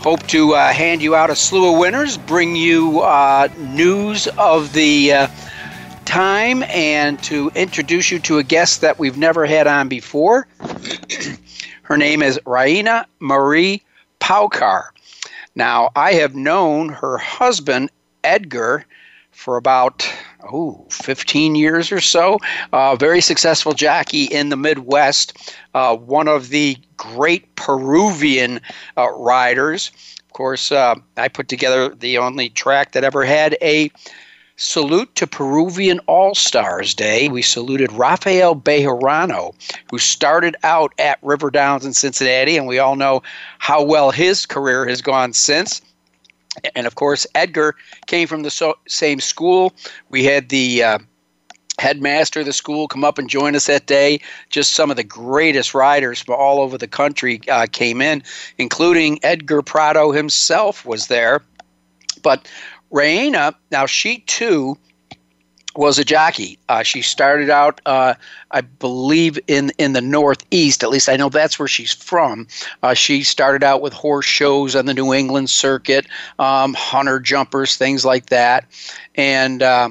Hope to uh, hand you out a slew of winners, bring you uh, news of the uh, time, and to introduce you to a guest that we've never had on before. Her name is Raina Marie Paucar. Now, I have known her husband, Edgar, for about oh, 15 years or so. Uh, very successful jockey in the Midwest, uh, one of the great Peruvian uh, riders. Of course, uh, I put together the only track that ever had a salute to Peruvian All Stars Day. We saluted Rafael Bejarano, who started out at River Downs in Cincinnati, and we all know how well his career has gone since. And of course, Edgar came from the so- same school. We had the uh, headmaster of the school come up and join us that day. Just some of the greatest riders from all over the country uh, came in, including Edgar Prado himself was there. But Raina, now she too was a jockey. Uh, she started out, uh, I believe, in in the Northeast. At least I know that's where she's from. Uh, she started out with horse shows on the New England circuit, um, hunter jumpers, things like that, and uh,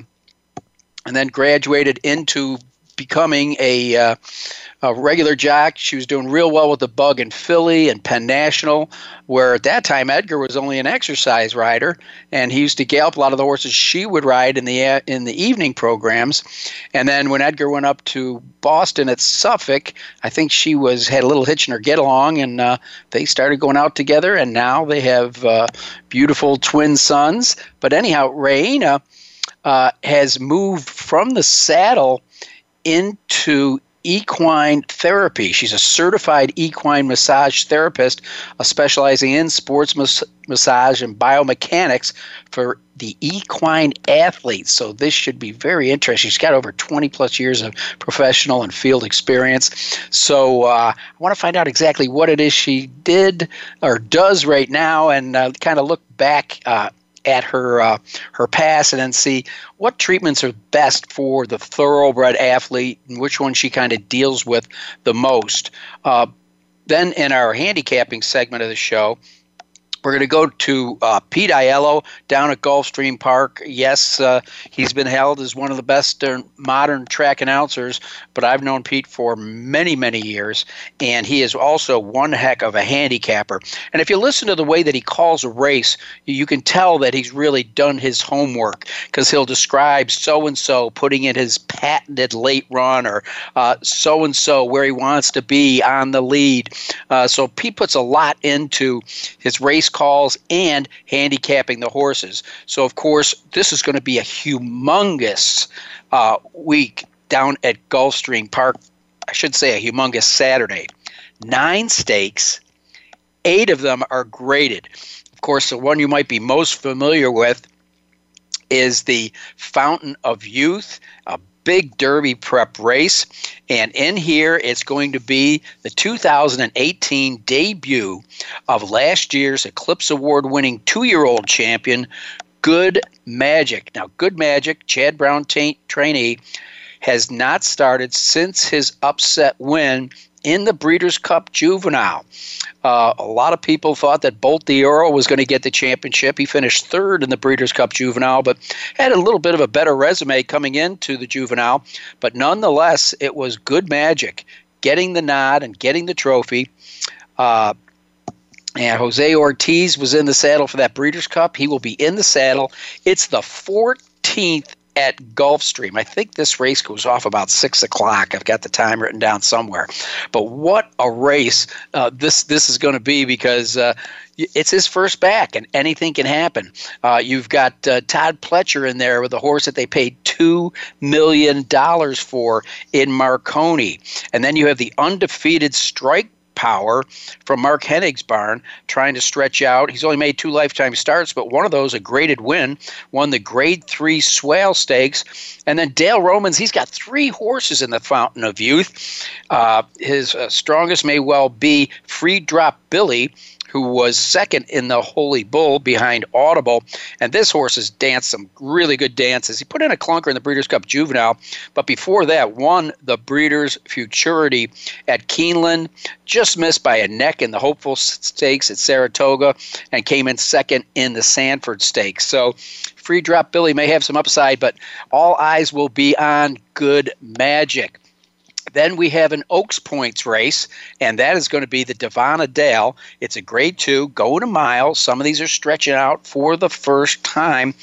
and then graduated into becoming a uh, a regular jock. She was doing real well with the bug in Philly and Penn National, where at that time Edgar was only an exercise rider, and he used to gallop a lot of the horses she would ride in the in the evening programs. And then when Edgar went up to Boston at Suffolk, I think she was had a little hitch in her get along, and uh, they started going out together. And now they have uh, beautiful twin sons. But anyhow, Raina uh, has moved from the saddle into equine therapy. She's a certified equine massage therapist, uh, specializing in sports mas- massage and biomechanics for the equine athletes. So this should be very interesting. She's got over 20 plus years of professional and field experience. So uh, I want to find out exactly what it is she did or does right now and uh, kind of look back uh, at her uh, her past and then see what treatments are best for the thoroughbred athlete and which one she kind of deals with the most. Uh, then in our handicapping segment of the show, we're going to go to uh, Pete Aiello down at Gulfstream Park. Yes, uh, he's been held as one of the best modern track announcers, but I've known Pete for many, many years, and he is also one heck of a handicapper. And if you listen to the way that he calls a race, you can tell that he's really done his homework because he'll describe so and so putting in his patented late run or so and so where he wants to be on the lead. Uh, so Pete puts a lot into his race calls and handicapping the horses. So, of course, this is going to be a humongous uh, week down at Gulfstream Park. I should say a humongous Saturday. Nine stakes, eight of them are graded. Of course, the one you might be most familiar with is the Fountain of Youth, a big Derby prep race. And in here, it's going to be the 2018 debut of last year's Eclipse Award winning two year old champion, Good Magic. Now, Good Magic, Chad Brown t- trainee, has not started since his upset win in the Breeders' Cup Juvenile. Uh, a lot of people thought that Bolt d'Oro was going to get the championship. He finished third in the Breeders' Cup Juvenile, but had a little bit of a better resume coming into the Juvenile. But nonetheless, it was good magic getting the nod and getting the trophy. Uh, and Jose Ortiz was in the saddle for that Breeders' Cup. He will be in the saddle. It's the 14th at Gulfstream. I think this race goes off about six o'clock. I've got the time written down somewhere. But what a race uh, this this is going to be because uh, it's his first back, and anything can happen. Uh, you've got uh, Todd Pletcher in there with a horse that they paid two million dollars for in Marconi, and then you have the undefeated Strike Power from Mark Hennig's barn, trying to stretch out. He's only made two lifetime starts, but one of those a graded win, won the Grade Three Swale Stakes, and then Dale Romans. He's got three horses in the Fountain of Youth. Uh, his uh, strongest may well be Free Drop Billy who was second in the Holy Bull behind Audible. And this horse has danced some really good dances. He put in a clunker in the Breeders' Cup Juvenile, but before that, won the Breeders' Futurity at Keeneland, just missed by a neck in the Hopeful Stakes at Saratoga, and came in second in the Sanford Stakes. So, Free Drop Billy may have some upside, but all eyes will be on Good Magic. Then we have an Oaks Points race, and that is going to be the Davona Dale. It's a grade two, going a mile. Some of these are stretching out for the first time.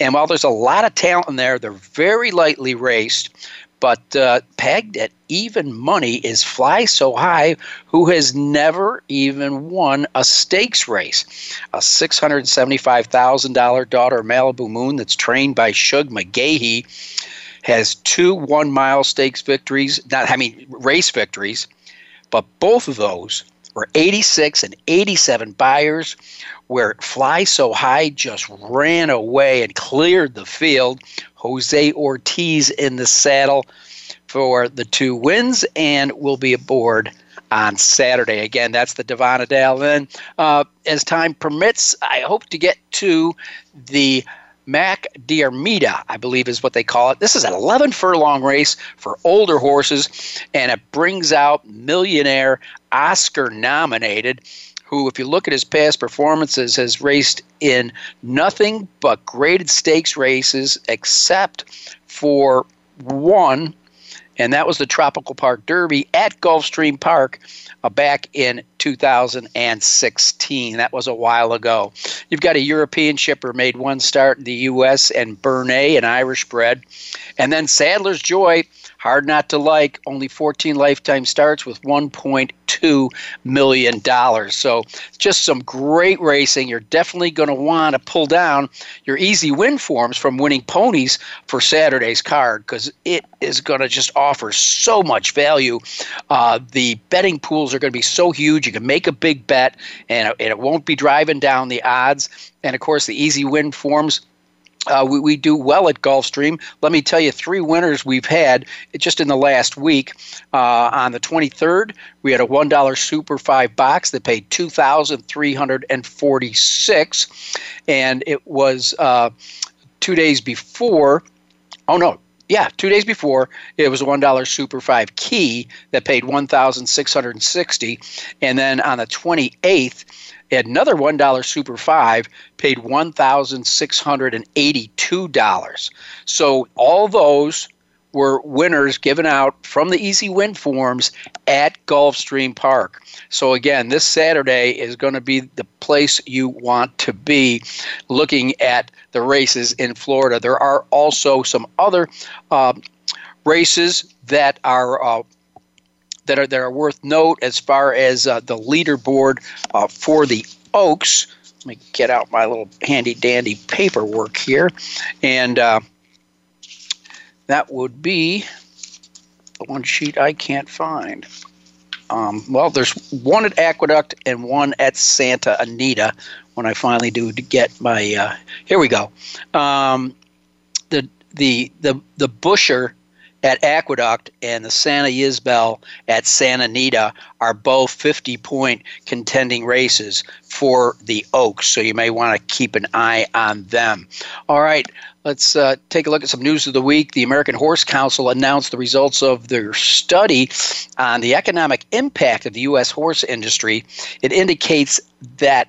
And while there's a lot of talent in there, they're very lightly raced. But uh, pegged at even money is Fly So High, who has never even won a stakes race. A $675,000 daughter Malibu Moon that's trained by Shug McGaughey has two one mile stakes victories, not I mean race victories, but both of those were 86 and 87 Beyers, where it Fly So High just ran away and cleared the field. Jose Ortiz in the saddle for the two wins and will be aboard on Saturday. Again, that's the Davona Dale. Then, uh, as time permits, I hope to get to the Mac Diarmida, I believe is what they call it. This is an 11 furlong race for older horses, and it brings out millionaire Oscar nominated, who, if you look at his past performances, has raced in nothing but graded stakes races except for one and that was the Tropical Park Derby at Gulfstream Park uh, back in 2016. That was a while ago. You've got a European shipper made one start in the U.S. and Bernay, an Irish bred, and then Sadler's Joy Hard not to like, only 14 lifetime starts with $1.2 million. So just some great racing. You're definitely going to want to pull down your easy win forms from winning ponies for Saturday's card because it is going to just offer so much value. Uh, the betting pools are going to be so huge. You can make a big bet and, and it won't be driving down the odds. And of course, the easy win forms uh, we, we do well at Gulfstream. Let me tell you three winners we've had just in the last week. Uh, on the 23rd, we had a $1 Super 5 box that paid 2346 And it was uh, two days before. Oh, no, yeah, two days before it was a one dollar Super Five key that paid one thousand six hundred and sixty, and then on the twenty eighth, another one dollar Super Five paid one thousand six hundred and eighty two dollars. So all those were winners given out from the Easy Win forms at Gulfstream Park. So, again, this Saturday is going to be the place you want to be looking at the races in Florida. There are also some other uh, races that are. Uh, that are that are worth note as far as uh, the leaderboard uh, for the Oaks. Let me get out my little handy dandy paperwork here, and uh, that would be the one sheet I can't find. Um, well, there's one at Aqueduct and one at Santa Anita. When I finally do get my, uh, here we go. Um, the the the the Busher at Aqueduct and the Santa Ysabel at Santa Anita are both 50 point contending races for the Oaks, so you may want to keep an eye on them. All right, let's uh, take a look at some news of the week. The American Horse Council announced the results of their study on the economic impact of the U.S. horse industry. It indicates that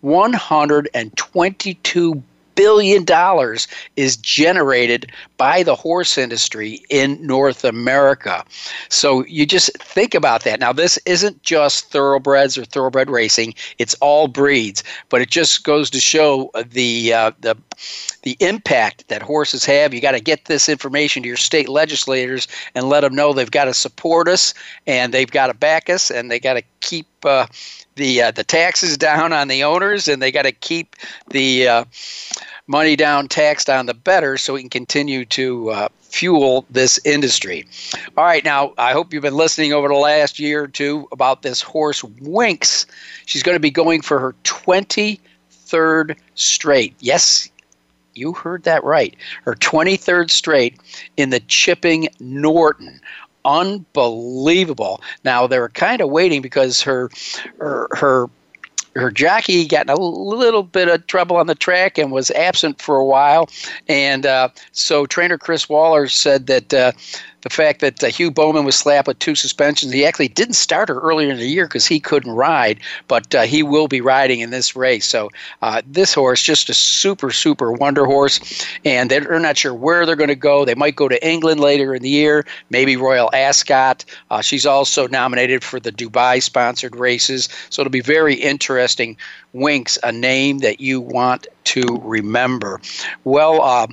122 billion dollars is generated by the horse industry in North America. So you just think about that. Now this isn't just thoroughbreds or thoroughbred racing; it's all breeds. But it just goes to show the uh, the the impact that horses have. You got to get this information to your state legislators and let them know they've got to support us and they've got to back us and they got to keep. Uh, the uh, the taxes down on the owners, and they got to keep the uh, money down taxed on the better so we can continue to uh, fuel this industry. All right, now I hope you've been listening over the last year or two about this horse Winx. She's going to be going for her 23rd straight. Yes, you heard that right. Her 23rd straight in the Chipping Norton unbelievable. Now they were kind of waiting because her her her her jockey got in a little bit of trouble on the track and was absent for a while, and uh, so trainer Chris Waller said that uh, the fact that uh, Hugh Bowman was slapped with two suspensions. He actually didn't start her earlier in the year because he couldn't ride, but uh, he will be riding in this race. So uh, this horse, just a super, super wonder horse, and they're not sure where they're going to go. They might go to England later in the year, maybe Royal Ascot. Uh, she's also nominated for the Dubai sponsored races, so it'll be very interesting. Winx, a name that you want to remember. Well, uh,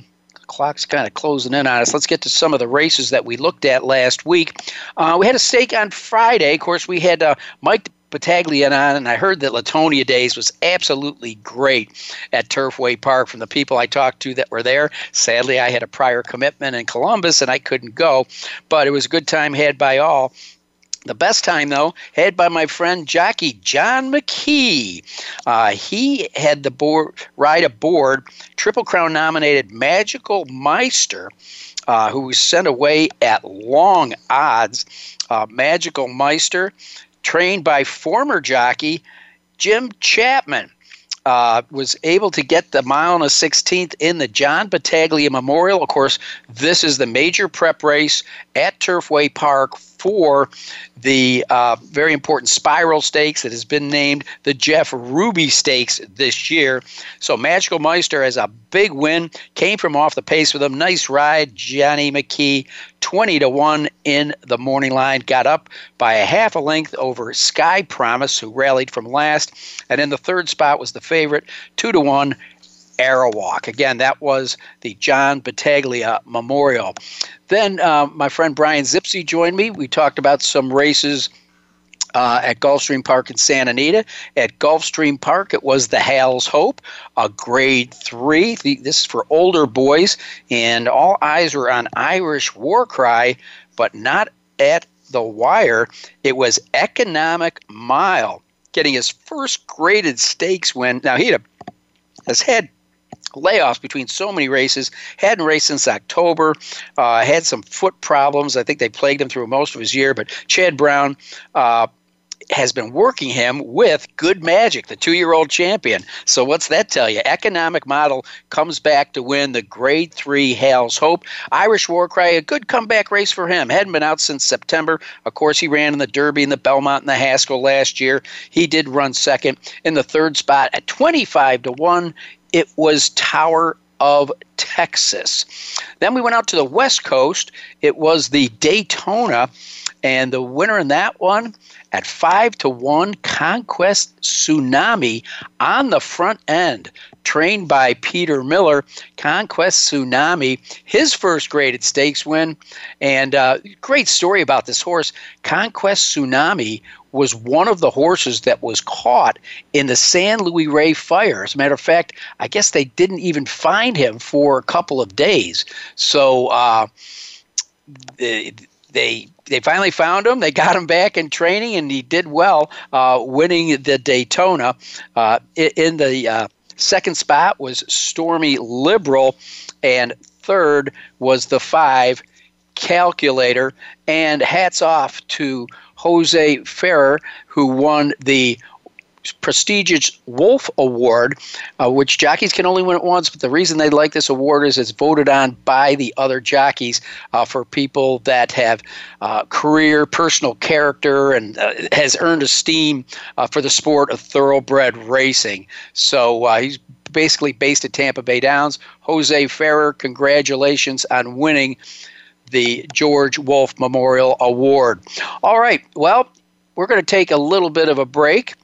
clock's kind of closing in on us. Let's get to some of the races that we looked at last week. Uh, we had a stake on Friday. Of course, we had uh, Mike Battaglia on, and I heard that Latonia Days was absolutely great at Turfway Park from the people I talked to that were there. Sadly, I had a prior commitment in Columbus and I couldn't go, but it was a good time had by all. The best time, though, had by my friend jockey John McKee. Uh, he had the board ride aboard Triple Crown nominated Magical Meister, uh, who was sent away at long odds. Uh, Magical Meister, trained by former jockey Jim Chapman. Uh, was able to get the mile and a 16th in the John Battaglia Memorial. Of course, this is the major prep race at Turfway Park for the uh, very important Spiral Stakes that has been named the Jeff Ruby Stakes this year. So Magical Meister has a big win, came from off the pace with him. Nice ride, Johnny McKee, 20 to 1 in the morning line. Got up by a half a length over Sky Promise, who rallied from last. And in the third spot was the favorite, 2 to 1 Arawak. Again, that was the John Battaglia Memorial. Then uh, my friend Brian Zipse joined me. We talked about some races uh, at Gulfstream Park in Santa Anita. At Gulfstream Park, it was the Hal's Hope, a grade three. This is for older boys, and all eyes were on Irish War Cry, but not at the wire. It was Economic Model getting his first graded stakes win. Now, he had has had layoffs between so many races. Hadn't raced since October. Uh, had some foot problems. I think they plagued him through most of his year. But Chad Brown. Uh, has been working him with Good Magic, the two year old champion. So, what's that tell you? Economic Model comes back to win the Grade 3 Hal's Hope. Irish War Cry, a good comeback race for him. Hadn't been out since September. Of course, he ran in the Derby and the Belmont and the Haskell last year. He did run second in the third spot at 25 to 1 it was Tower of Texas. Then we went out to the West Coast. It was the Daytona, and the winner in that one at five to one, Conquest Tsunami on the front end, trained by Peter Miller. Conquest Tsunami, his first graded stakes win, and uh, great story about this horse. Conquest Tsunami was one of the horses that was caught in the San Luis Rey fire. As a matter of fact, I guess they didn't even find him for a couple of days. So uh, they, they they finally found him. They got him back in training, and he did well, uh, winning the Daytona. Uh, in the uh, second spot was Stormy Liberal, and third was the five Calculator. And hats off to Jose Ferrer, who won the prestigious Woolf Award, uh, which jockeys can only win it once. But the reason they like this award is it's voted on by the other jockeys uh, for people that have uh, career, personal character, and uh, has earned esteem uh, for the sport of thoroughbred racing. So uh, he's basically based at Tampa Bay Downs. Jose Ferrer, congratulations on winning the George Woolf Memorial Award. All right, well, we're going to take a little bit of a break.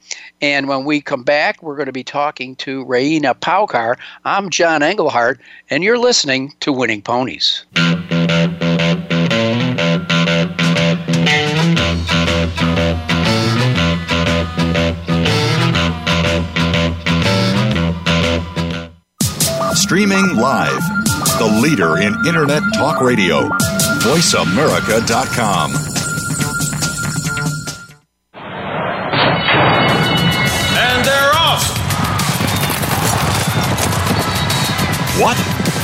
And when we come back, we're going to be talking to Raina Paucar. I'm John Englehart, and you're listening to Winning Ponies. Streaming live. The leader in Internet talk radio. VoiceAmerica.com. And they're off. What?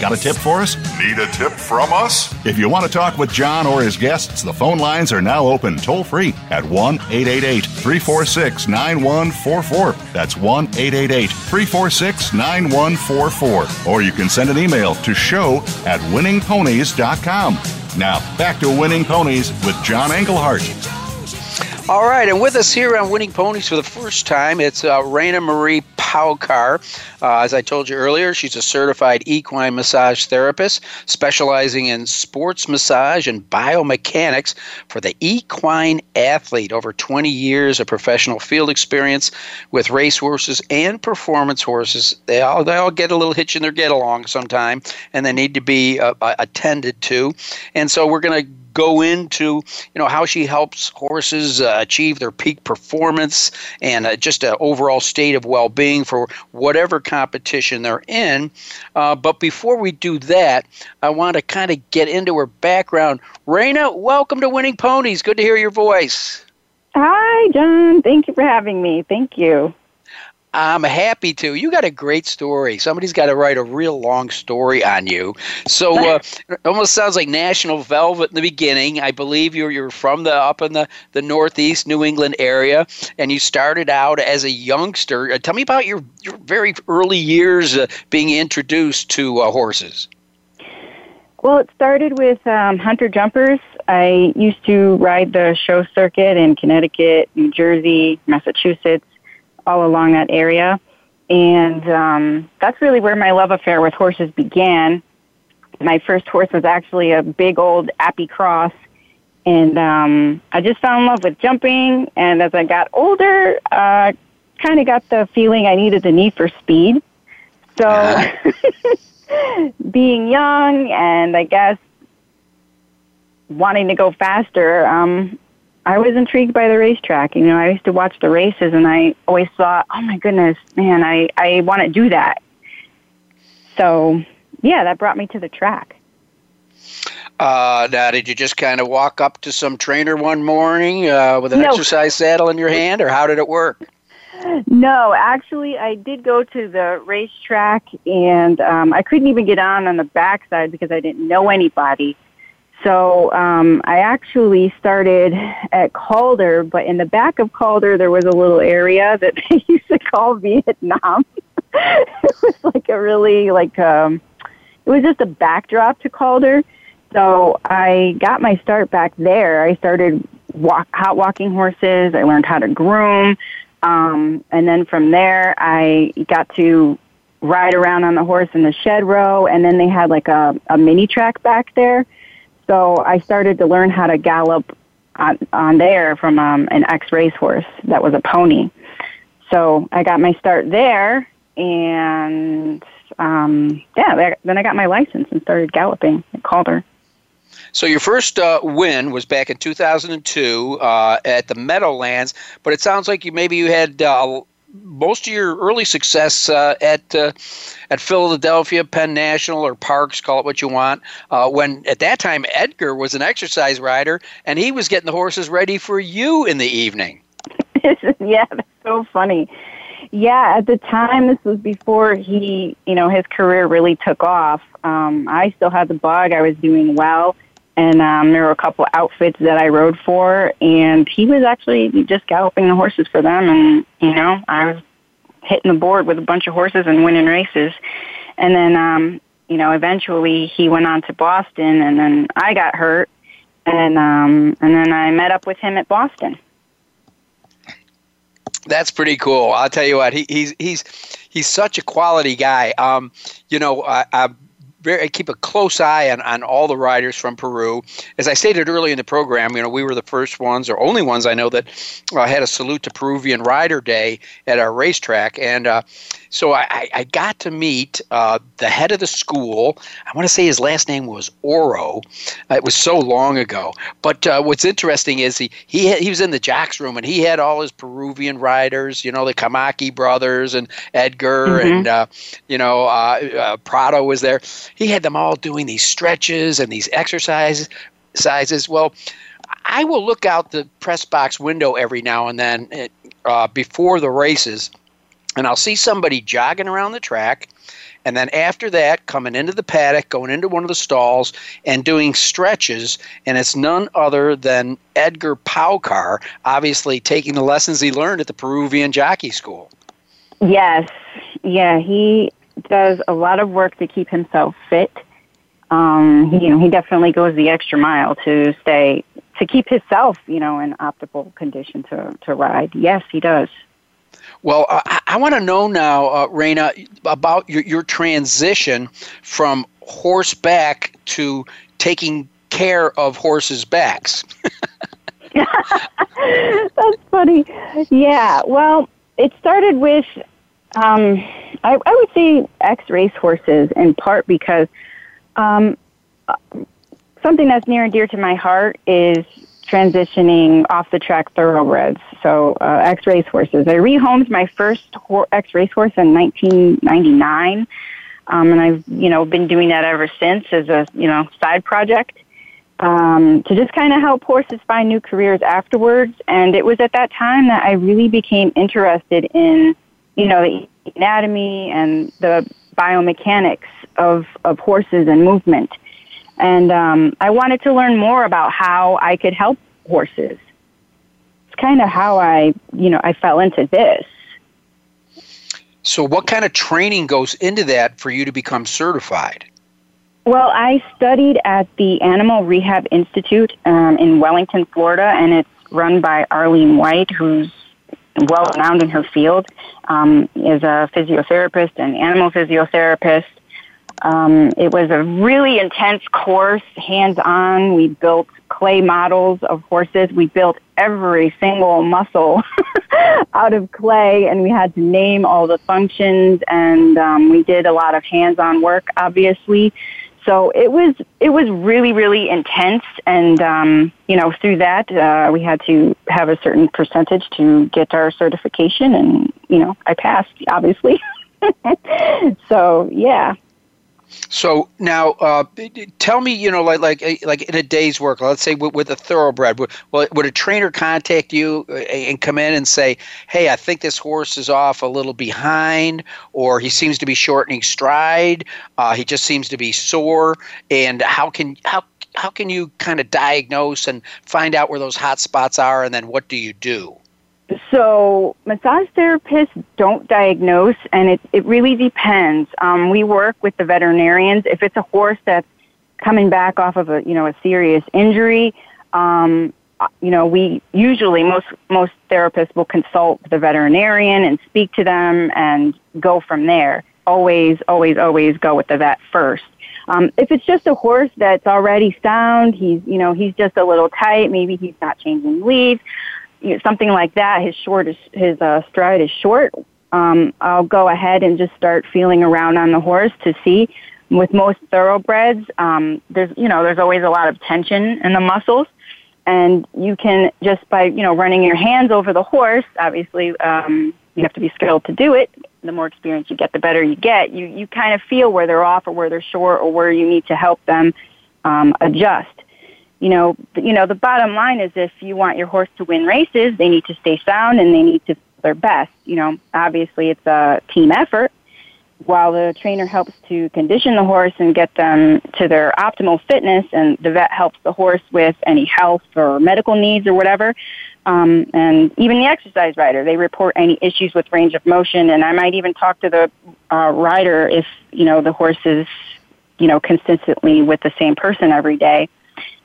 Got a tip for us? Need a tip from us? If you want to talk with John or his guests, the phone lines are now open toll free at 1 888 346 9144. That's 1 888 346 9144. Or you can send an email to show at winningponies.com. Now, back to Winning Ponies with John Englehart. All right, and with us here on Winning Ponies for the first time, it's uh, Raina Marie Paucar. Uh, as I told you earlier, she's a certified equine massage therapist specializing in sports massage and biomechanics for the equine athlete. Over 20 years of professional field experience with race horses and performance horses. They all they all get a little hitch in their get along sometime, and they need to be uh, attended to. And so we're going to go into you know how she helps horses uh, achieve their peak performance and uh, just an overall state of well-being for whatever competition they're in uh, but before we do that i want to kind of get into her background Raina, welcome to winning ponies good to hear your voice Hi, John. Thank you for having me. Thank you. I'm happy to. You got a great story. Somebody's got to write a real long story on you. So uh, it almost sounds like National Velvet in the beginning. I believe you're you're from the up in the, the Northeast New England area, and you started out as a youngster. Uh, tell me about your your very early years uh, being introduced to uh, horses. Well, it started with um, hunter jumpers. I used to ride the show circuit in Connecticut, New Jersey, Massachusetts, all along that area. And um, that's really where my love affair with horses began. My first horse was actually a big old Appy Cross. And um, I just fell in love with jumping. And as I got older, uh, kind of got the feeling I needed the need for speed. So, being young and I guess wanting to go faster, um, I was intrigued by the racetrack. You know, I used to watch the races and I always thought, oh my goodness, man, I, I want to do that. So, yeah, that brought me to the track. Uh, now, did you just kind of walk up to some trainer one morning uh, with an No. exercise saddle in your hand, or how did it work? No, actually, I did go to the racetrack and um, I couldn't even get on on the backside because I didn't know anybody. So um, I actually started at Calder, but in the back of Calder, there was a little area that they used to call Vietnam. it was like a really like um, it was just a backdrop to Calder. So I got my start back there. I started walk, hot walking horses. I learned how to groom. Um, and then from there, I got to ride around on the horse in the shed row. And then they had like a, a mini track back there. So I started to learn how to gallop on, on there from um, an ex racehorse that was a pony. So I got my start there. And um, yeah, then I got my license and started galloping at Calder. So your first uh, win was back in 2002 uh, at the Meadowlands, but it sounds like you maybe you had uh, most of your early success uh, at uh, at Philadelphia, Penn National, or Parks, call it what you want. Uh, when at that time Edgar was an exercise rider, and he was getting the horses ready for you in the evening. yeah, that's so funny. Yeah, at the time, this was before he, you know, his career really took off. Um, I still had the bug. I was doing well, and um, there were a couple outfits that I rode for, and he was actually just galloping the horses for them, and you know, I was hitting the board with a bunch of horses and winning races, and then, um, you know, eventually he went on to Boston, and then I got hurt, and um, and then I met up with him at Boston that's pretty cool. I'll tell you what, he, he's he's he's such a quality guy. Um, you know, I, I very keep a close eye on, on all the riders from Peru. As I stated early in the program, you know, we were the first ones or only ones I know that uh, had a salute to Peruvian Rider Day at our racetrack, and uh, so I, I got to meet uh, the head of the school. I want to say his last name was Oro. it was so long ago. But uh, what's interesting is he he had, he was in the jocks room and he had all his Peruvian riders. You know the Kamaki brothers and Edgar mm-hmm. and uh, you know uh, uh, Prado was there. He had them all doing these stretches and these exercises. Sizes. Well, I will look out the press box window every now and then uh, before the races and I'll see somebody jogging around the track. And then after that, coming into the paddock, going into one of the stalls, and doing stretches. And it's none other than Edgar Paucar, obviously taking the lessons he learned at the Peruvian jockey school. Yes. Yeah, he does a lot of work to keep himself fit. Um, he, you know, he definitely goes the extra mile to stay to keep himself, you know, in optimal condition to to ride. Yes, he does. Well, I, I want to know now, uh, Raina, about your, your transition from horseback to taking care of horses' backs. That's funny. Yeah, well, it started with, um, I, I would say, ex race horses in part because um, something that's near and dear to my heart is transitioning off the track thoroughbreds, so uh, X race horses. I rehomed my first ho- X race horse in 1999, um, and I've you know been doing that ever since as a you know side project um, to just kind of help horses find new careers afterwards. And it was at that time that I really became interested in you know the anatomy and the biomechanics of of horses and movement. And um, I wanted to learn more about how I could help horses. It's kind of how I, you know, I fell into this. So, what kind of training goes into that for you to become certified? Well, I studied at the Animal Rehab Institute um, in Wellington, Florida, and it's run by Arlene White, who's well renowned in her field, um, is a physiotherapist and animal physiotherapist. Um, it was a really intense course, hands on. We built clay models of horses. We built every single muscle out of clay and we had to name all the functions and um, we did a lot of hands on work, obviously. So it was it was really really intense, and um, you know through that uh, we had to have a certain percentage to get our certification, and you know I passed obviously. so yeah, so now, uh, tell me, you know, like like eh, like in a day's work, let's say with, with a thoroughbred, would, would a trainer contact you uh, and come in and say, "Hey, I think this horse is off a little behind, or he seems to be shortening stride, uh, he just seems to be sore," and how can how how can you kind of diagnose and find out where those hot spots are, and then what do you do? So massage therapists don't diagnose, and it, it really depends. Um, we work with the veterinarians. If it's a horse that's coming back off of a you know a serious injury, um, you know we usually most most therapists will consult the veterinarian and speak to them and go from there. Always, always, always go with the vet first. Um, if it's just a horse that's already sound, he's you know he's just a little tight. Maybe he's not changing leads you know, something like that, his short is, his uh, stride is short. Um, I'll go ahead and just start feeling around on the horse to see. With most thoroughbreds, um, there's you know there's always a lot of tension in the muscles, and you can just by you know running your hands over the horse, obviously um, you have to be skilled to do it. The more experience you get, the better you get. You you kind of feel where they're off or where they're short or where you need to help them um, adjust. You know, you know. The bottom line is, if you want your horse to win races, they need to stay sound and they need to their best. You know, obviously it's a team effort. While the trainer helps to condition the horse and get them to their optimal fitness, and the vet helps the horse with any health or medical needs or whatever, um, and even the exercise rider, they report any issues with range of motion, and I might even talk to the uh, rider if you know the horse is, you know, consistently with the same person every day.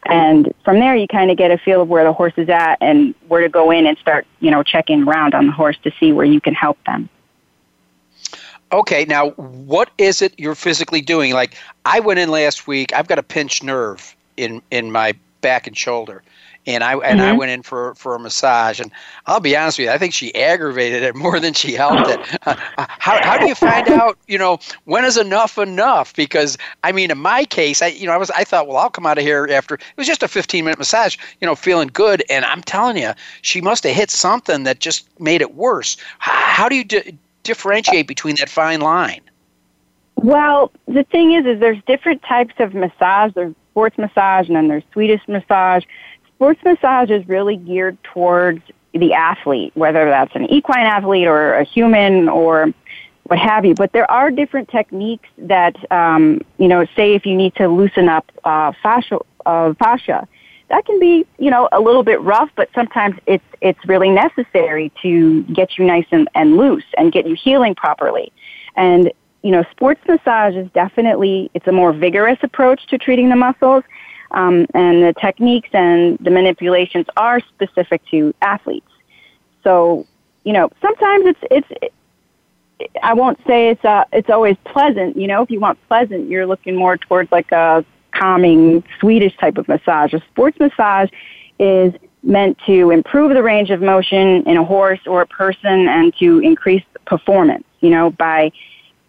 And from there, you kind of get a feel of where the horse is at and where to go in and start, you know, checking around on the horse to see where you can help them. Okay, now what is it you're physically doing? Like I went in last week. I've got a pinched nerve in in my back and shoulder, and I and mm-hmm. I went in for for a massage. And I'll be honest with you, I think she aggravated it more than she helped it. Uh, how how do you find out? You know, when is enough enough? Because I mean, in my case, I you know I was I thought, well, I'll come out of here after it was just a 15 minute massage, you know, feeling good. And I'm telling you, she must have hit something that just made it worse. How, how do you di- differentiate between that fine line? Well, the thing is, is there's different types of massage. There's sports massage, and then there's Swedish massage sports massage is really geared towards the athlete, whether that's an equine athlete or a human or what have you. But there are different techniques that, um, you know, say if you need to loosen up uh, fascia, uh, fascia, that can be, you know, a little bit rough, but sometimes it's it's really necessary to get you nice and, and loose and get you healing properly. And you know, sports massage is definitely it's a more vigorous approach to treating the muscles um, and the techniques and the manipulations are specific to athletes. So, you know, sometimes it's it's. I won't say it's uh, it's always pleasant. You know, if you want pleasant, you're looking more towards like a calming Swedish type of massage. A sports massage is meant to improve the range of motion in a horse or a person and to increase performance. You know, by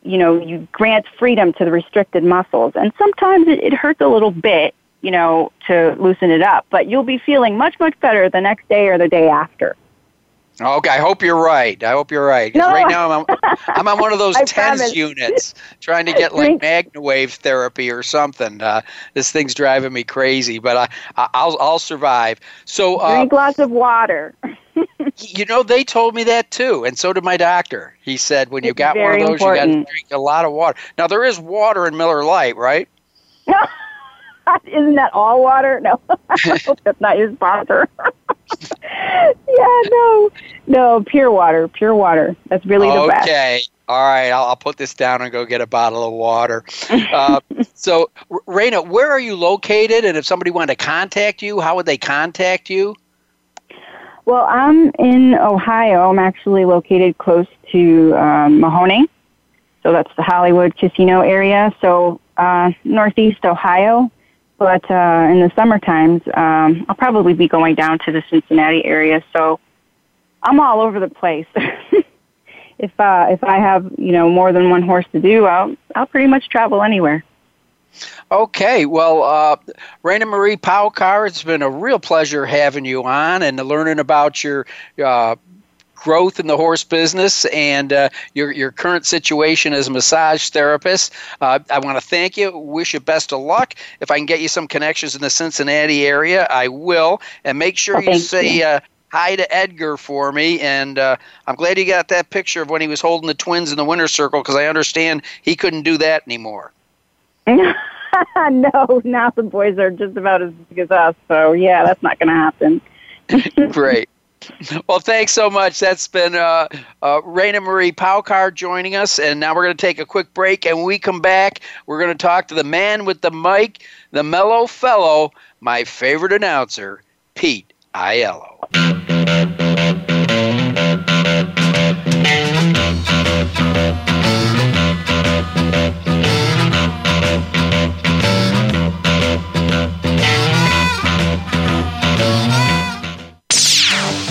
you know, you grant freedom to the restricted muscles. And sometimes it, it hurts a little bit, you know, to loosen it up. But you'll be feeling much, much better the next day or the day after. Okay, I hope you're right. I hope you're right. No. Right now, I'm on, I'm on one of those TENS units, trying to get like MagnaWave therapy or something. Uh, this thing's driving me crazy, but I, I'll I'll survive. So uh, drink lots of water. you know, they told me that too, and so did my doctor. He said when you it's got one of those, important. you got to drink a lot of water. Now there is water in Miller Lite, right? Isn't that all water? No, I hope that's not your sponsor. yeah, no, no, pure water, pure water. That's really the best. Okay. All right, I'll, I'll, put this down and go get a bottle of water. Uh, so, Raina, where are you located? And if somebody wanted to contact you, how would they contact you? Well, I'm in Ohio. I'm actually located close to um, Mahoning. So that's the Hollywood casino area. So, uh, Northeast Ohio but uh, in the summer times, um, I'll probably be going down to the Cincinnati area. So I'm all over the place. if uh, if I have you know more than one horse to do, I'll I'll pretty much travel anywhere. Okay, well, uh, Raina Marie Paucar, it's been a real pleasure having you on and learning about your uh, growth in the horse business and uh, your, your current situation as a massage therapist. Uh, I want to thank you. Wish you best of luck. If I can get you some connections in the Cincinnati area, I will. And make sure well, you say you. Uh, hi to Edgar for me. And uh, I'm glad you got that picture of when he was holding the twins in the winner's circle because I understand he couldn't do that anymore. no, now the boys are just about as big as us. So, yeah, that's not going to happen. Great. Well, thanks so much. That's been uh, uh, Raina Marie Paucar joining us. And now we're going to take a quick break. And when we come back, we're going to talk to the man with the mic, the mellow fellow, my favorite announcer, Pete Aiello.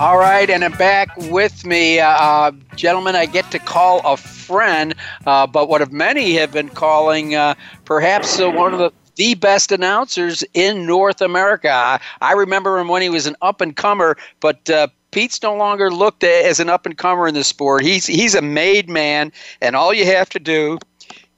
All right, and I'm back with me, uh, gentlemen. I get to call a friend, uh, but what many have been calling uh, perhaps uh, one of the the best announcers in North America. I, remember him when he was an up and comer, but uh, Pete's no longer looked as an up and comer in the sport. He's he's a made man, and all you have to do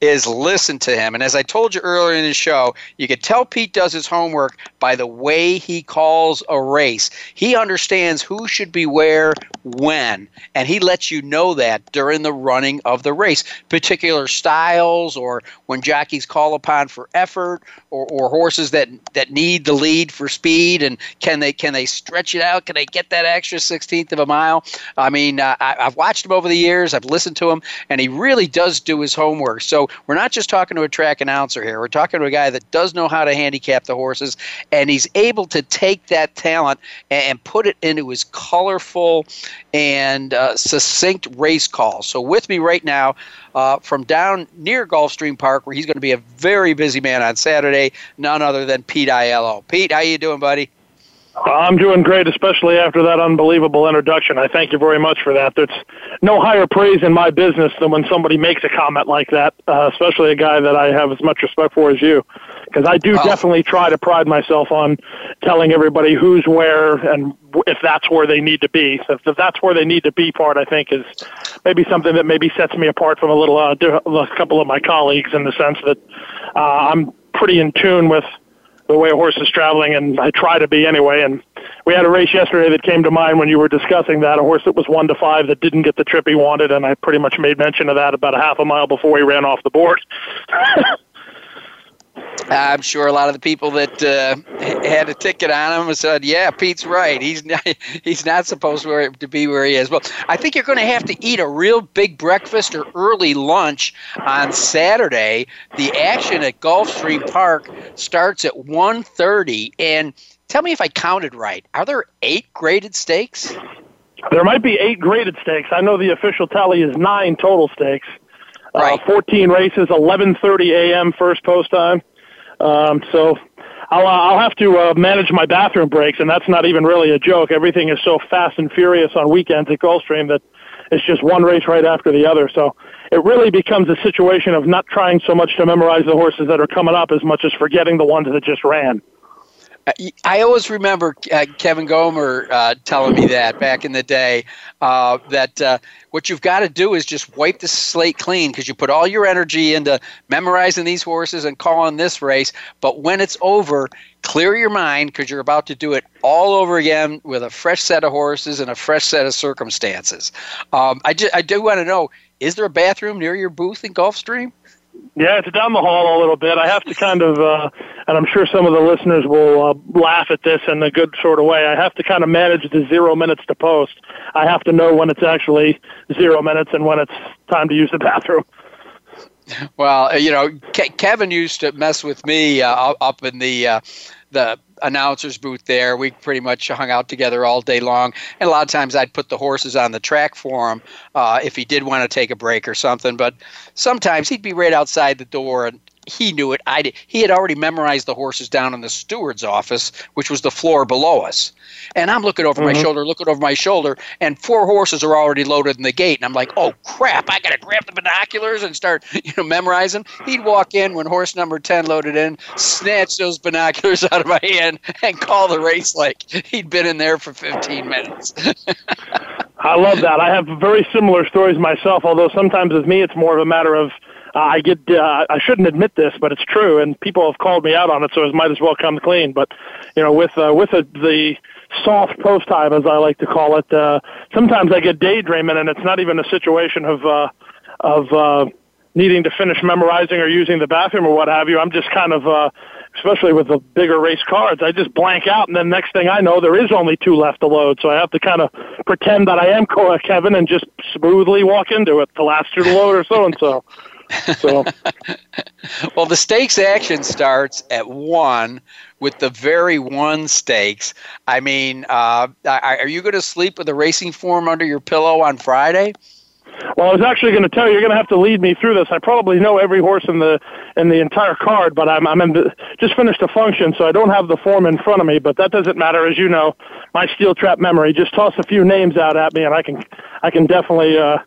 is listen to him. And as I told you earlier in the show, you could tell Pete does his homework by the way he calls a race. He understands who should be where when, and he lets you know that during the running of the race. Particular styles, or when jockeys call upon for effort, or, or horses that that need the lead for speed, and can they can they stretch it out? Can they get that extra sixteenth of a mile? I mean, uh, I, I've watched him over the years. I've listened to him, and he really does do his homework. So we're not just talking to a track announcer here. We're talking to a guy that does know how to handicap the horses, and he's able to take that talent and, put it into his colorful and uh, succinct race call. So with me right now, uh, from down near Gulfstream Park, where he's going to be a very busy man on Saturday, none other than Pete Aiello. Pete, how you doing, buddy? I'm doing great, especially after that unbelievable introduction. I thank you very much for that. There's no higher praise in my business than when somebody makes a comment like that, uh, especially a guy that I have as much respect for as you. Because I do oh. definitely try to pride myself on telling everybody who's where and if that's where they need to be. So if that's where they need to be part, I think, is maybe something that maybe sets me apart from a little, uh, a couple of my colleagues in the sense that uh, I'm pretty in tune with – the way a horse is traveling, and I try to be anyway. And we had a race yesterday that came to mind when you were discussing that a horse that was one to five that didn't get the trip he wanted, and I pretty much made mention of that about a half a mile before he ran off the board. I'm sure a lot of the people that uh, had a ticket on him said, "Yeah, Pete's right. He's not, he's not supposed to be where he is." Well, I think you're going to have to eat a real big breakfast or early lunch on Saturday. The action at Gulfstream Park starts at 1:30, and tell me if I counted right. Are there eight graded stakes? There might be eight graded stakes. I know the official tally is nine total stakes. Uh, right. Uh, 14 races, 11:30 a.m. first post time. Um, so I'll, uh, I'll have to uh, manage my bathroom breaks, and that's not even really a joke. Everything is so fast and furious on weekends at Gulfstream that it's just one race right after the other. So it really becomes a situation of not trying so much to memorize the horses that are coming up as much as forgetting the ones that just ran. I always remember uh, Kevin Goemmer uh, telling me that back in the day uh, that uh, what you've got to do is just wipe the slate clean because you put all your energy into memorizing these horses and calling this race. But when it's over, clear your mind because you're about to do it all over again with a fresh set of horses and a fresh set of circumstances. Um, I, I do want to know is there a bathroom near your booth in Gulfstream? Yeah, it's down the hall a little bit. I have to kind of, uh, and I'm sure some of the listeners will uh, laugh at this in a good sort of way. I have to kind of manage the zero minutes to post. I have to know when it's actually zero minutes and when it's time to use the bathroom. Well, you know, Ke- Kevin used to mess with me uh, up in the uh, the announcer's booth there. We pretty much hung out together all day long, and a lot of times I'd put the horses on the track for him uh, if he did want to take a break or something. But sometimes he'd be right outside the door, and he knew it. I did. He had already memorized the horses down in the steward's office, which was the floor below us. And I'm looking over mm-hmm. my shoulder, looking over my shoulder, and four horses are already loaded in the gate. And I'm like, oh crap! I gotta grab the binoculars and start, you know, memorizing. He'd walk in when horse number ten loaded in, snatch those binoculars out of my hand, and call the race like he'd been in there for 15 minutes. I love that. I have very similar stories myself. Although sometimes with me, it's more of a matter of uh, I get uh, I shouldn't admit this, but it's true, and people have called me out on it, so it might as well come clean. But you know, with uh, with a, the soft post time, as I like to call it, uh, sometimes I get daydreaming, and it's not even a situation of uh, of uh, needing to finish memorizing or using the bathroom or what have you. I'm just kind of uh, especially with the bigger race cards, I just blank out, and then next thing I know, there is only two left to load. So I have to kind of pretend that I am Kevin and just smoothly walk into it. The last two to load or so and so. So, well, the stakes action starts at one with the very one stakes. I mean, uh, are you going to sleep with a racing form under your pillow on Friday? Well, I was actually going to tell you, you're going to have to lead me through this. I probably know every horse in the in the entire card, but I'm I'm in the, just finished a function, so I don't have the form in front of me. But that doesn't matter, as you know, my steel trap memory. Just toss a few names out at me, and I can I can definitely uh,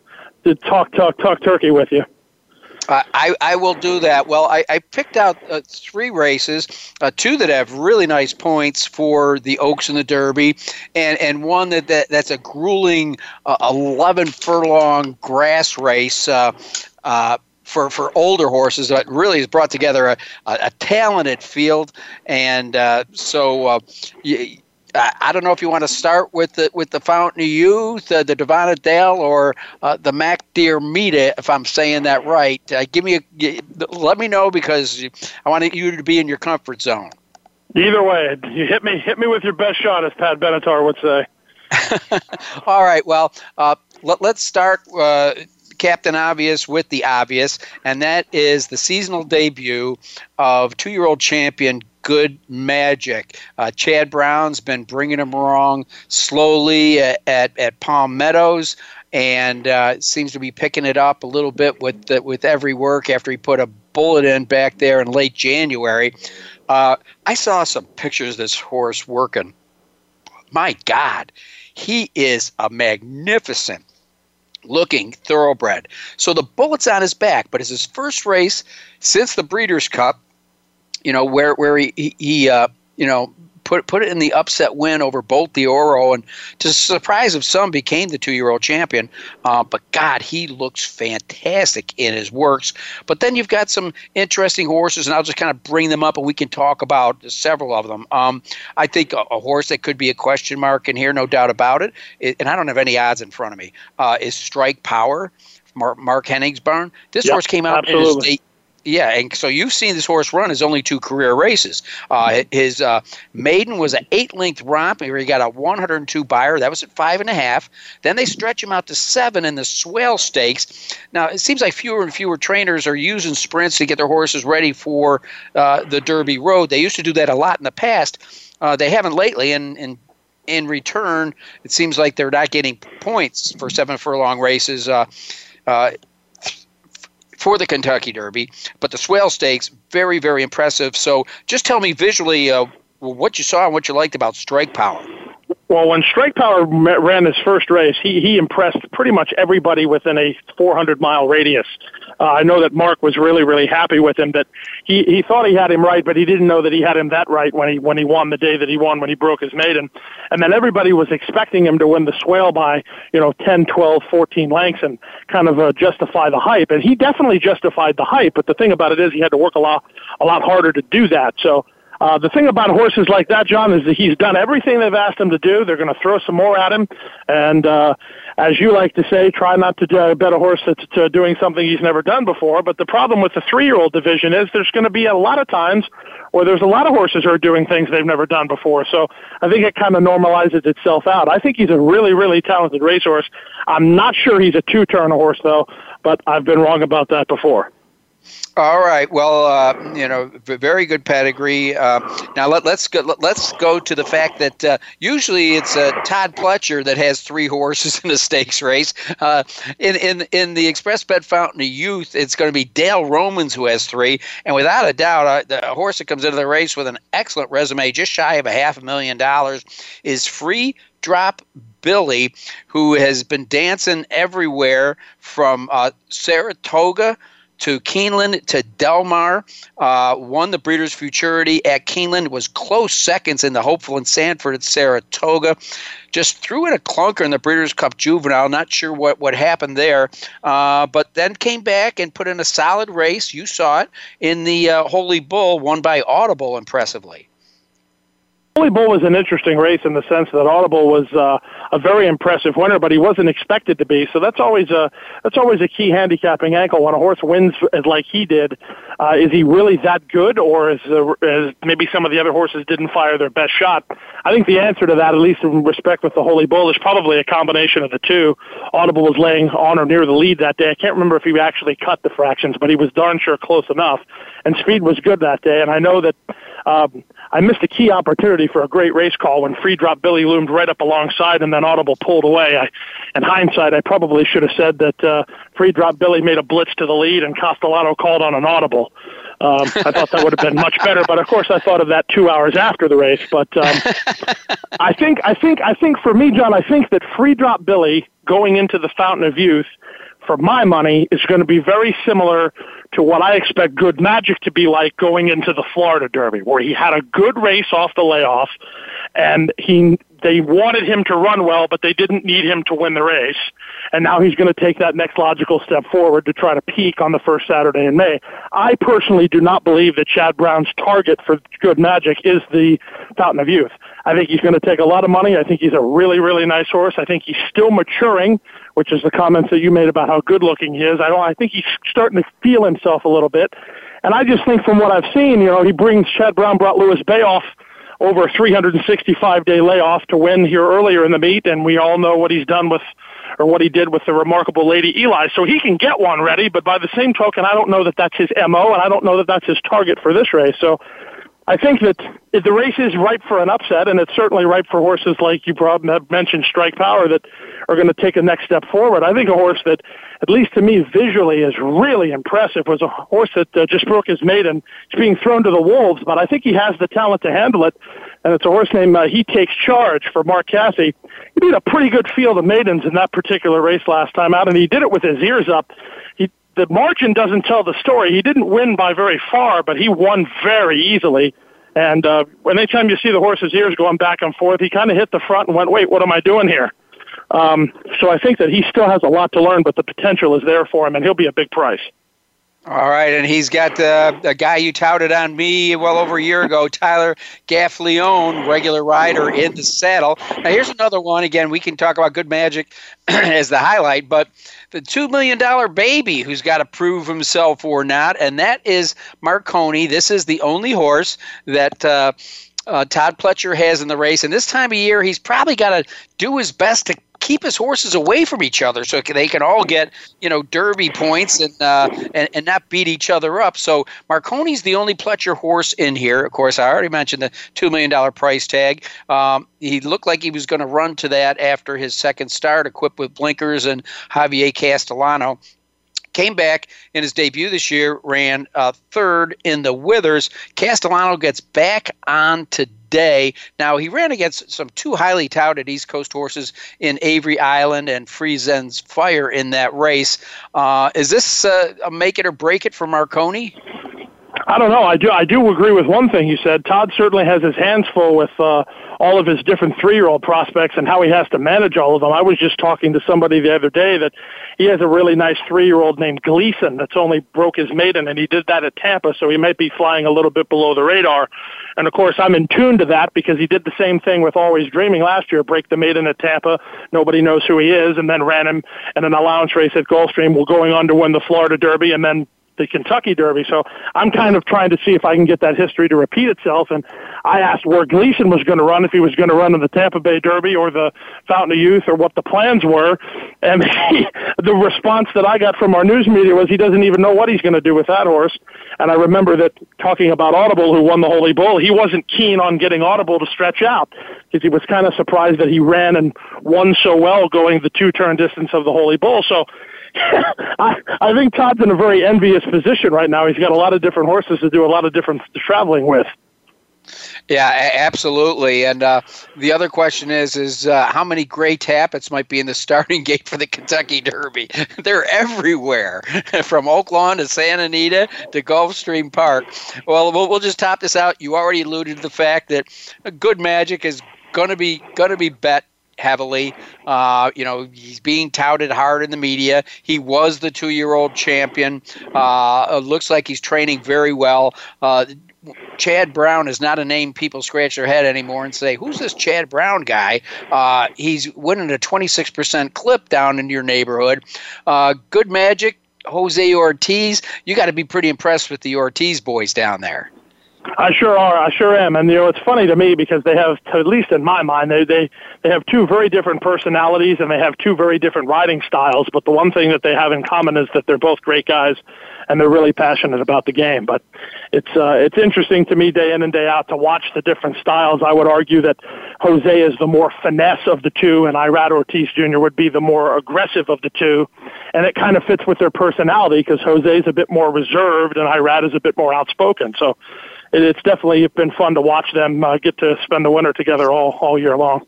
talk talk talk turkey with you. I, I will do that. Well, I, I picked out uh, three races, uh, two that have really nice points for the Oaks and the Derby, and, and one that, that that's a grueling uh, 11 furlong grass race. Uh, uh, for, for older horses that really has brought together a, a, a talented field. And so I don't know if you want to start with the with the Fountain of Youth, uh, the Davona Dale, or uh, the Mac Diarmida, if I'm saying that right. Uh, give me a, let me know because I want you to be in your comfort zone. Either way, you hit me hit me with your best shot, as Pat Benatar would say. All right. Well, uh, let, us start. Uh, Captain Obvious with the obvious, and that is the seasonal debut of two year old champion good magic. Uh, Chad Brown's been bringing him along slowly at, at, at Palm Meadows and uh, seems to be picking it up a little bit with the, with every work after he put a bullet in back there in late January. Uh, I saw some pictures of this horse working. My God, he is a magnificent looking thoroughbred. So the bullet's on his back, but it's his first race since the Breeders' Cup you know, where where he he, he uh, you know put put it in the upset win over Bolt d'Oro, and to the surprise of some, became the two year old champion. Uh, but God, he looks fantastic in his works. But then you've got some interesting horses, and I'll just kind of bring them up, and we can talk about several of them. Um, I think a, a, horse that could be a question mark in here, no doubt about it, it and I don't have any odds in front of me, uh, is Strike Power. Mark, Mark Hennigsborn. This yep, horse came out absolutely. in his yeah, and so you've seen this horse run his only two career races. Uh, his uh, maiden was an eight length romp where he got a 102 Beyer. That was at five and a half. Then they stretch him out to seven in the Swale Stakes. Now it seems like fewer and fewer trainers are using sprints to get their horses ready for uh, the Derby Road. They used to do that a lot in the past. Uh, they haven't lately, and, and in return, it seems like they're not getting points for seven furlong races. Uh, uh, for the Kentucky Derby, but the Swale Stakes very very impressive. So just tell me visually uh, what you saw and what you liked about Strike Power. Well, when Strike Power ran his first race, he he impressed pretty much everybody within a 400 mile radius. Uh, I know that Mark was really really happy with him. That he he thought he had him right, but he didn't know that he had him that right when he when he won the day that he won when he broke his maiden. And then everybody was expecting him to win the swale by you know 10, 12, 14 lengths and kind of uh, justify the hype. And he definitely justified the hype. But the thing about it is he had to work a lot a lot harder to do that. So uh, the thing about horses like that, John, is that he's done everything they've asked him to do. They're going to throw some more at him, and uh, as you like to say, try not to uh, bet a horse that's uh, doing something he's never done before. But the problem with the three-year-old division is there's going to be a lot of times where there's a lot of horses who are doing things they've never done before. So I think it kind of normalizes itself out. I think he's a really, really talented racehorse. I'm not sure he's a two-turn horse though, but I've been wrong about that before. All right. Well, uh, you know, very good pedigree. Uh, now let, us go. Let's go to the fact that uh, usually it's uh, Todd Pletcher that has three horses in a stakes race. Uh, in in in the Express Bet Fountain of Youth, it's going to be Dale Romans who has three, and without a doubt, a, the horse that comes into the race with an excellent resume, just shy of a half a million dollars, is Free Drop Billy, who has been dancing everywhere from Saratoga to Keeneland to Del Mar. Uh, won the Breeders' Futurity at Keeneland. Was close seconds in the Hopeful and Sanford at Saratoga. Just threw in a clunker in the Breeders' Cup Juvenile. Not sure what, what happened there. Uh, but then came back and put in a solid race. You saw it in the uh, Holy Bull, won by Audible impressively. Holy Bull was an interesting race in the sense that Audible was uh, a very impressive winner, but he wasn't expected to be. So that's always a that's always a key handicapping angle when a horse wins like he did. Uh, is he really that good, or is, uh, is maybe some of the other horses didn't fire their best shot? I think the answer to that, at least in respect with the Holy Bull, is probably a combination of the two. Audible was laying on or near the lead that day. I can't remember if he actually cut the fractions, but he was darn sure close enough. And speed was good that day. And I know that um, I missed a key opportunity for a great race call when Free Drop Billy loomed right up alongside and then Audible pulled away. I, in hindsight, I probably should have said that uh, Free Drop Billy made a blitz to the lead and Castellano called on an Audible. Um, I thought that would have been much better, but of course I thought of that two hours after the race. But um, I think, I think, I think for me, John, I think that Free Drop Billy going into the Fountain of Youth, for my money, is going to be very similar to what I expect Good Magic to be like going into the Florida Derby, where he had a good race off the layoff, and he they wanted him to run well, but they didn't need him to win the race. And now he's going to take that next logical step forward to try to peak on the first Saturday in May. I personally do not believe that Chad Brown's target for Good Magic is the Fountain of Youth. I think he's going to take a lot of money. I think he's a really, really nice horse. I think he's still maturing, which is the comments that you made about how good looking he is. I don't, I think he's starting to feel himself a little bit. And I just think from what I've seen, you know, he brings, Chad Brown brought Lewis Bay off over a 365 day layoff to win here earlier in the meet. And we all know what he's done with, or what he did with the remarkable Lady Eli. So he can get one ready, but by the same token, I don't know that that's his MO and I don't know that that's his target for this race. So I think that the race is ripe for an upset, and it's certainly ripe for horses like you brought, mentioned, Strike Power, that are going to take a next step forward. I think a horse that, at least to me, visually is really impressive was a horse that uh, just broke his maiden. It's being thrown to the wolves, but I think he has the talent to handle it, and it's a horse named uh, He Takes Charge for Mark Casse. He beat a pretty good field of maidens in that particular race last time out, and he did it with his ears up. He the margin doesn't tell the story. He didn't win by very far, but he won very easily. And uh, anytime you see the horse's ears going back and forth, he kind of hit the front and went, "Wait, what am I doing here?" Um, so I think that he still has a lot to learn, but the potential is there for him, and he'll be a big price. All right, and he's got the, a guy you touted on me well over a year ago, Tyler Gaffalione, regular rider in the saddle. Now here's another one. Again, we can talk about Good Magic as the highlight, but the two million dollar baby who's got to prove himself or not, and that is Marconi. This is the only horse that. Uh, uh, Todd Pletcher has in the race. And this time of year, he's probably got to do his best to keep his horses away from each other so they can all get you know derby points and uh, and, and not beat each other up. So Marconi's the only Pletcher horse in here. Of course, I already mentioned the two million dollar price tag. Um, he looked like he was going to run to that after his second start, equipped with blinkers and Javier Castellano came back in his debut this year, ran uh, third in the Withers. Castellano gets back on today. Now, he ran against some two highly touted East Coast horses in Avery Island and Firenze Fire in that race. Uh, is this uh, a make it or break it for Marconi? I don't know. I do. I do agree with one thing you said. Todd certainly has his hands full with uh, all of his different three-year-old prospects and how he has to manage all of them. I was just talking to somebody the other day that he has a really nice three-year-old named Gleason that's only broke his maiden, and he did that at Tampa, so he might be flying a little bit below the radar. And of course, I'm in tune to that because he did the same thing with Always Dreaming last year, break the maiden at Tampa. Nobody knows who he is, and then ran him in an allowance race at Gulfstream, while going on to win the Florida Derby, and then the Kentucky Derby. So I'm kind of trying to see if I can get that history to repeat itself. And I asked where Gleason was going to run, if he was going to run in the Tampa Bay Derby or the Fountain of Youth or what the plans were. And he, the response that I got from our news media was he doesn't even know what he's going to do with that horse. And I remember that talking about Audible, who won the Holy Bull, he wasn't keen on getting Audible to stretch out because he was kind of surprised that he ran and won so well going the two turn distance of the Holy Bull. So I, I think Todd's in a very envious position right now. He's got a lot of different horses to do a lot of different traveling with. Yeah, absolutely. And uh, the other question is, is uh, how many gray Tapits might be in the starting gate for the Kentucky Derby? They're everywhere, from Oaklawn to Santa Anita to Gulfstream Park. Well, well, we'll just top this out. You already alluded to the fact that Good Magic is going to be going to be bet heavily. Uh, you know, he's being touted hard in the media. He was the two-year-old champion. Uh, looks like he's training very well. Uh, Chad Brown is not a name people scratch their head anymore and say, "Who's this Chad Brown guy?" Uh, he's winning a 26% clip down in your neighborhood. Uh, good magic, Jose Ortiz. You got to be pretty impressed with the Ortiz boys down there. I sure are. I sure am. And you know, it's funny to me because they have, at least in my mind, they they they have two very different personalities and they have two very different riding styles. But the one thing that they have in common is that they're both great guys and they're really passionate about the game. But it's uh, it's interesting to me day in and day out to watch the different styles. I would argue that Jose is the more finesse of the two, and Irad Ortiz Jr. would be the more aggressive of the two. And it kind of fits with their personality because Jose is a bit more reserved and Irad is a bit more outspoken. So it's definitely been fun to watch them uh, get to spend the winter together all all year long.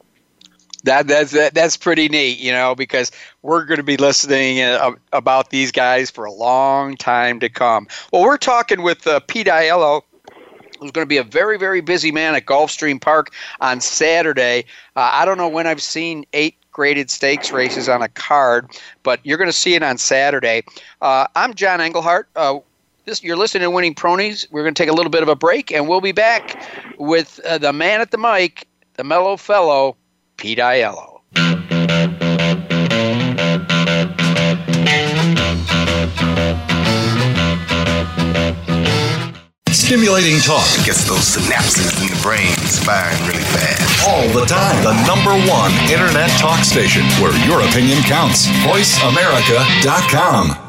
That that's that, that's pretty neat, you know, because we're going to be listening uh, about these guys for a long time to come. Well, we're talking with uh, Pete Aiello, who's going to be a very very busy man at Gulfstream Park on Saturday. Uh, I don't know when I've seen eight graded stakes races on a card, but you're going to see it on Saturday. Uh, I'm John Englehart. This, you're listening to Winning Ponies. We're going to take a little bit of a break, and we'll be back with uh, the man at the mic, the mellow fellow, Pete Aiello. Stimulating talk. Gets those synapses in the brain firing really fast. All the time. The number one internet talk station where your opinion counts. VoiceAmerica.com.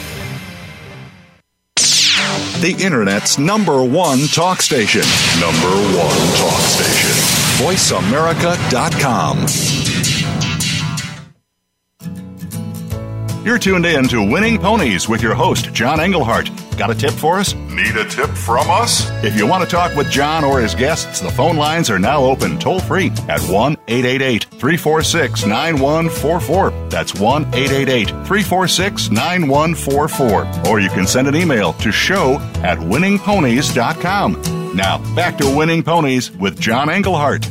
the Internet's number one talk station. Number one talk station. VoiceAmerica.com. You're tuned in to Winning Ponies with your host, John Englehart. Got a tip for us? Need a tip from us? If you want to talk with John or his guests, the phone lines are now open toll free at 1 888 346 9144. That's 1 888 346 9144. Or you can send an email to show at winningponies.com. Now, back to Winning Ponies with John Englehart.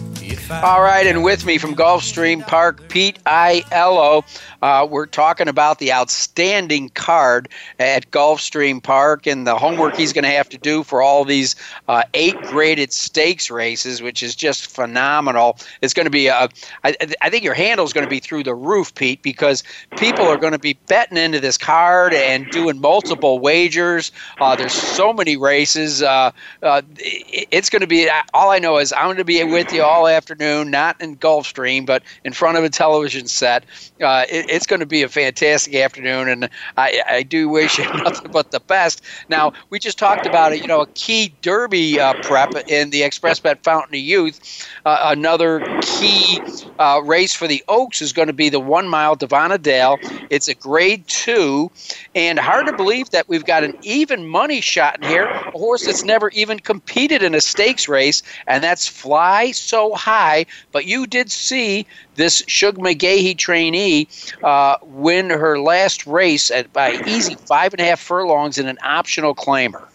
All right, and with me from Gulfstream Park, Pete Aiello. Uh, we're talking about the outstanding card at Gulfstream Park and the homework he's going to have to do for all these uh, eight graded stakes races, which is just phenomenal. It's going to be, a, I, I think your handle is going to be through the roof, Pete, because people are going to be betting into this card and doing multiple wagers. Uh, there's so many races. Uh, uh, it's going to be, all I know is I'm going to be with you all afternoon not in Gulfstream, but in front of a television set. Uh, it, it's going to be a fantastic afternoon, and I, I do wish you nothing but the best. Now, we just talked about it, you know, a key Derby uh, prep in the Express Bet Fountain of Youth. Uh, another key uh, race for the Oaks is going to be the one mile Davona Dale. It's a grade two, and hard to believe that we've got an even money shot in here. A horse that's never even competed in a stakes race, and that's Fly So High. But you did see this Shug McGaughey trainee uh, win her last race at, by easy five and a half furlongs in an optional claimer.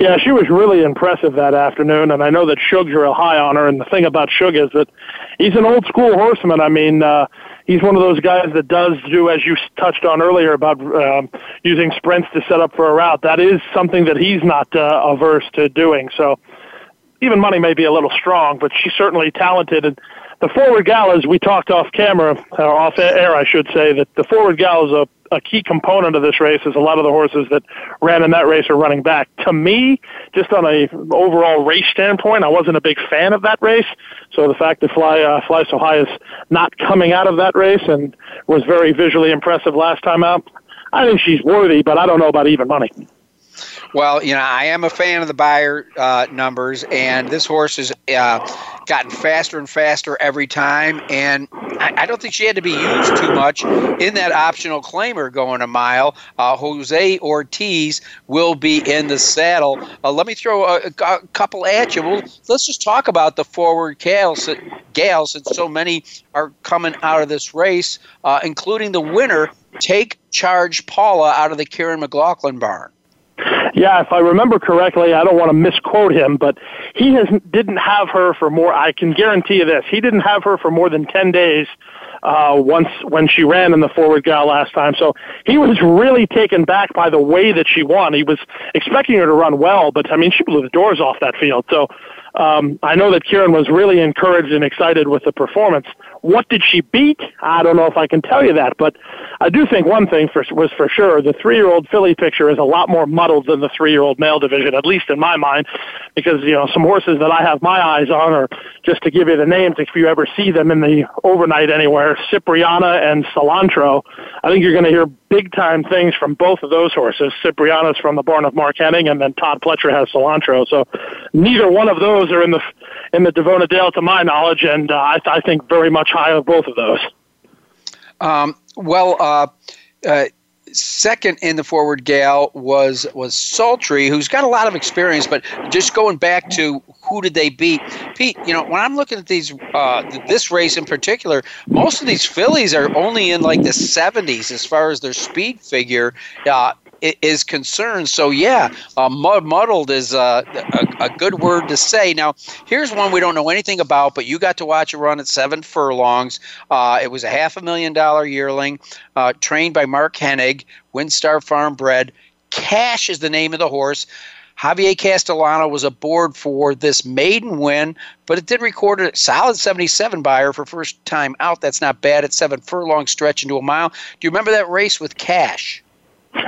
Yeah, she was really impressive that afternoon, and I know that Shug's real high on her. And the thing about Shug is that he's an old school horseman. I mean, uh, he's one of those guys that does do, as you touched on earlier, about um, using sprints to set up for a route. That is something that he's not uh, averse to doing. So even money may be a little strong, but she's certainly talented. And the forward galas we talked off camera, or off air, I should say, that the forward gal is a a key component of this race is a lot of the horses that ran in that race are running back. To me, just on a overall race standpoint, I wasn't a big fan of that race. So the fact that Fly uh, Fly So High is not coming out of that race and was very visually impressive last time out, I think she's worthy, but I don't know about even money. Well, you know, I am a fan of the Beyer uh, numbers, and this horse has uh, gotten faster and faster every time. And I, I, don't think she had to be used too much in that optional claimer going a mile. Uh, Jose Ortiz will be in the saddle. Uh, let me throw a, a, couple at you. Well, let's just talk about the forward gals, gals since so many are coming out of this race, uh, including the winner. Take charge, Paula, out of the Kieran McLaughlin barn. Yeah, if I remember correctly, I don't want to misquote him, but he has didn't have her for more. I can guarantee you this: he didn't have her for more than ten days uh, once when she ran in the forward gal last time. So he was really taken back by the way that she won. He was expecting her to run well, but I mean, she blew the doors off that field. So um, I know that Kieran was really encouraged and excited with the performance. What did she beat? I don't know if I can tell you that, but I do think one thing for, was for sure the three-year-old filly picture is a lot more muddled than the three-year-old male division, at least in my mind, because you know some horses that I have my eyes on are just to give you the names. If you ever see them in the overnight anywhere, Cipriana and Cilantro, I think you're going to hear big time things from both of those horses. Cipriana's from the barn of Mark Hennig, and then Todd Pletcher has Cilantro. So neither one of those are in the in the Davona Dale, to my knowledge, and uh, I, I think very much high of both of those. Um, well, uh, uh, second in the forward gal was was Sultry, who's got a lot of experience. But just going back to who did they beat, Pete? You know, when I'm looking at these uh, this race in particular, most of these fillies are only in like the 70s as far as their speed figure. Uh, is concerned. So yeah, uh, muddled is uh, a, a, good word to say. Now here's one we don't know anything about, but you got to watch a run at seven furlongs. Uh, it was a half a million dollar yearling, uh, trained by Mark Hennig, WinStar Farm bred. Cash is the name of the horse. Javier Castellano was aboard for this maiden win, but it did record a solid 77 Beyer for first time out. That's not bad at seven furlong stretch into a mile. Do you remember that race with Cash?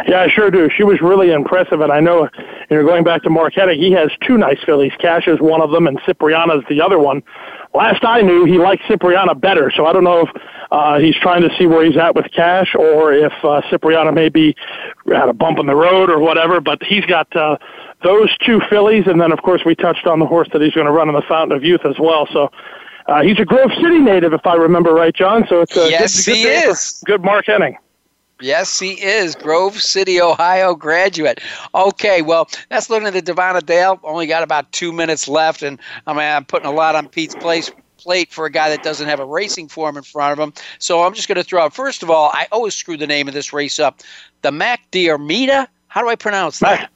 Yeah, I sure do. She was really impressive, and I know, you know, going back to Marquetta, he has two nice fillies. Cash is one of them, and Cipriana's the other one. Last I knew, he liked Cipriana better, so I don't know if uh, he's trying to see where he's at with Cash, or if uh, Cipriana maybe had a bump in the road or whatever. But he's got uh, those two fillies, and then of course we touched on the horse that he's going to run in the Fountain of Youth as well. So. Uh, he's a Grove City native, if I remember right, John. So it's a yes, good, good he is. Good Mark Hennig. Yes, he is. Grove City, Ohio graduate. Okay, well, that's looking at the Davona Dale. Only got about two minutes left, and I mean, I'm putting a lot on Pete's place plate for a guy that doesn't have a racing form in front of him. So I'm just going to throw out. First of all, I always screw the name of this race up. The Mac Diarmida. How do I pronounce that? Mac,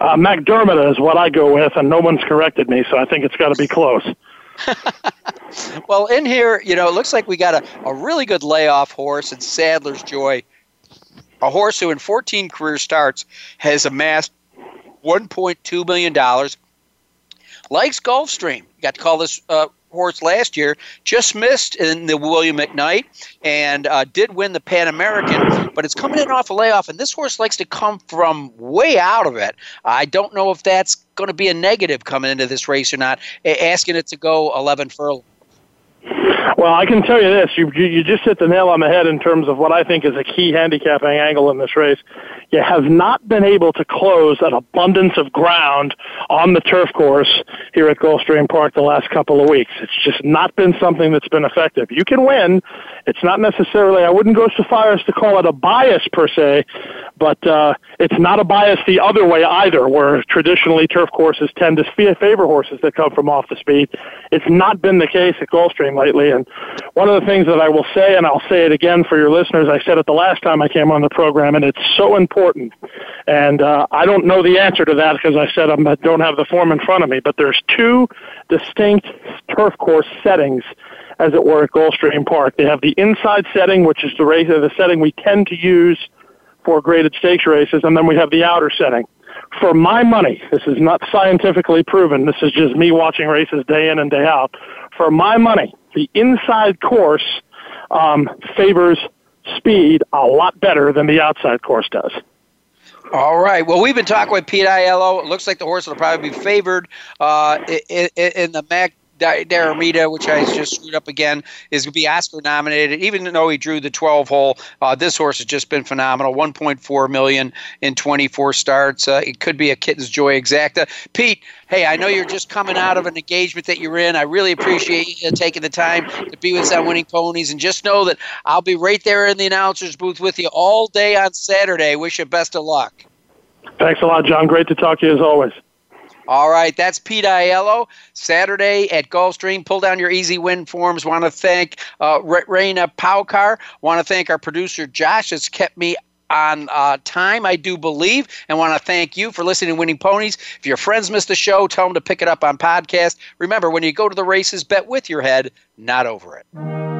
uh, McDermott is what I go with, and no one's corrected me, so I think it's got to be close. well, in here, you know, it looks like we got a, a really good layoff horse and Sadler's Joy a horse who in 14 career starts has amassed $1.2 million. Likes Gulfstream. Got to call this uh, horse last year. Just missed in the William McKnight and uh, did win the Pan American, but it's coming in off a layoff. And this horse likes to come from way out of it. I don't know if that's going to be a negative coming into this race or not. Asking it to go 11 furlongs. Well, I can tell you this: you you just hit the nail on the head in terms of what I think is a key handicapping angle in this race. You have not been able to close an abundance of ground on the turf course here at Gulfstream Park the last couple of weeks. It's just not been something that's been effective. You can win. It's not necessarily. I wouldn't go so far as to call it a bias per se, but uh, it's not a bias the other way either, where traditionally turf courses tend to favor horses that come from off the speed. It's not been the case at Gulfstream lately, and one of the things that I will say, and I'll say it again for your listeners, I said it the last time I came on the program, and it's so important. And uh, I don't know the answer to that because I said I'm, I don't have the form in front of me, but there's two distinct turf course settings as it were, at Gulfstream Park. They have the inside setting, which is the race, the setting we tend to use for graded stakes races, and then we have the outer setting. For my money, this is not scientifically proven. This is just me watching races day in and day out. For my money, the inside course um, favors speed a lot better than the outside course does. All right. Well, we've been talking with Pete Aiello. It looks like the horse will probably be favored uh, in, in, the MAC Diarmida, which I just screwed up again, is going to be Oscar nominated. Even though he drew the 12 hole, uh, this horse has just been phenomenal. 1.4 million in 24 starts. Uh, it could be a kitten's joy exacta. Pete, hey, I know you're just coming out of an engagement that you're in. I really appreciate you taking the time to be with us on Winning Ponies, and just know that I'll be right there in the announcers booth with you all day on Saturday. Wish you best of luck. Thanks a lot, John. Great to talk to you as always. All right, that's Pete Aiello. Saturday at Gulfstream. Pull down your easy win forms. Want to thank uh, Raina Paucar. Want to thank our producer Josh. Has kept me on uh, time, I do believe, and want to thank you for listening to Winning Ponies. If your friends missed the show, tell them to pick it up on podcast. Remember, when you go to the races, bet with your head, not over it.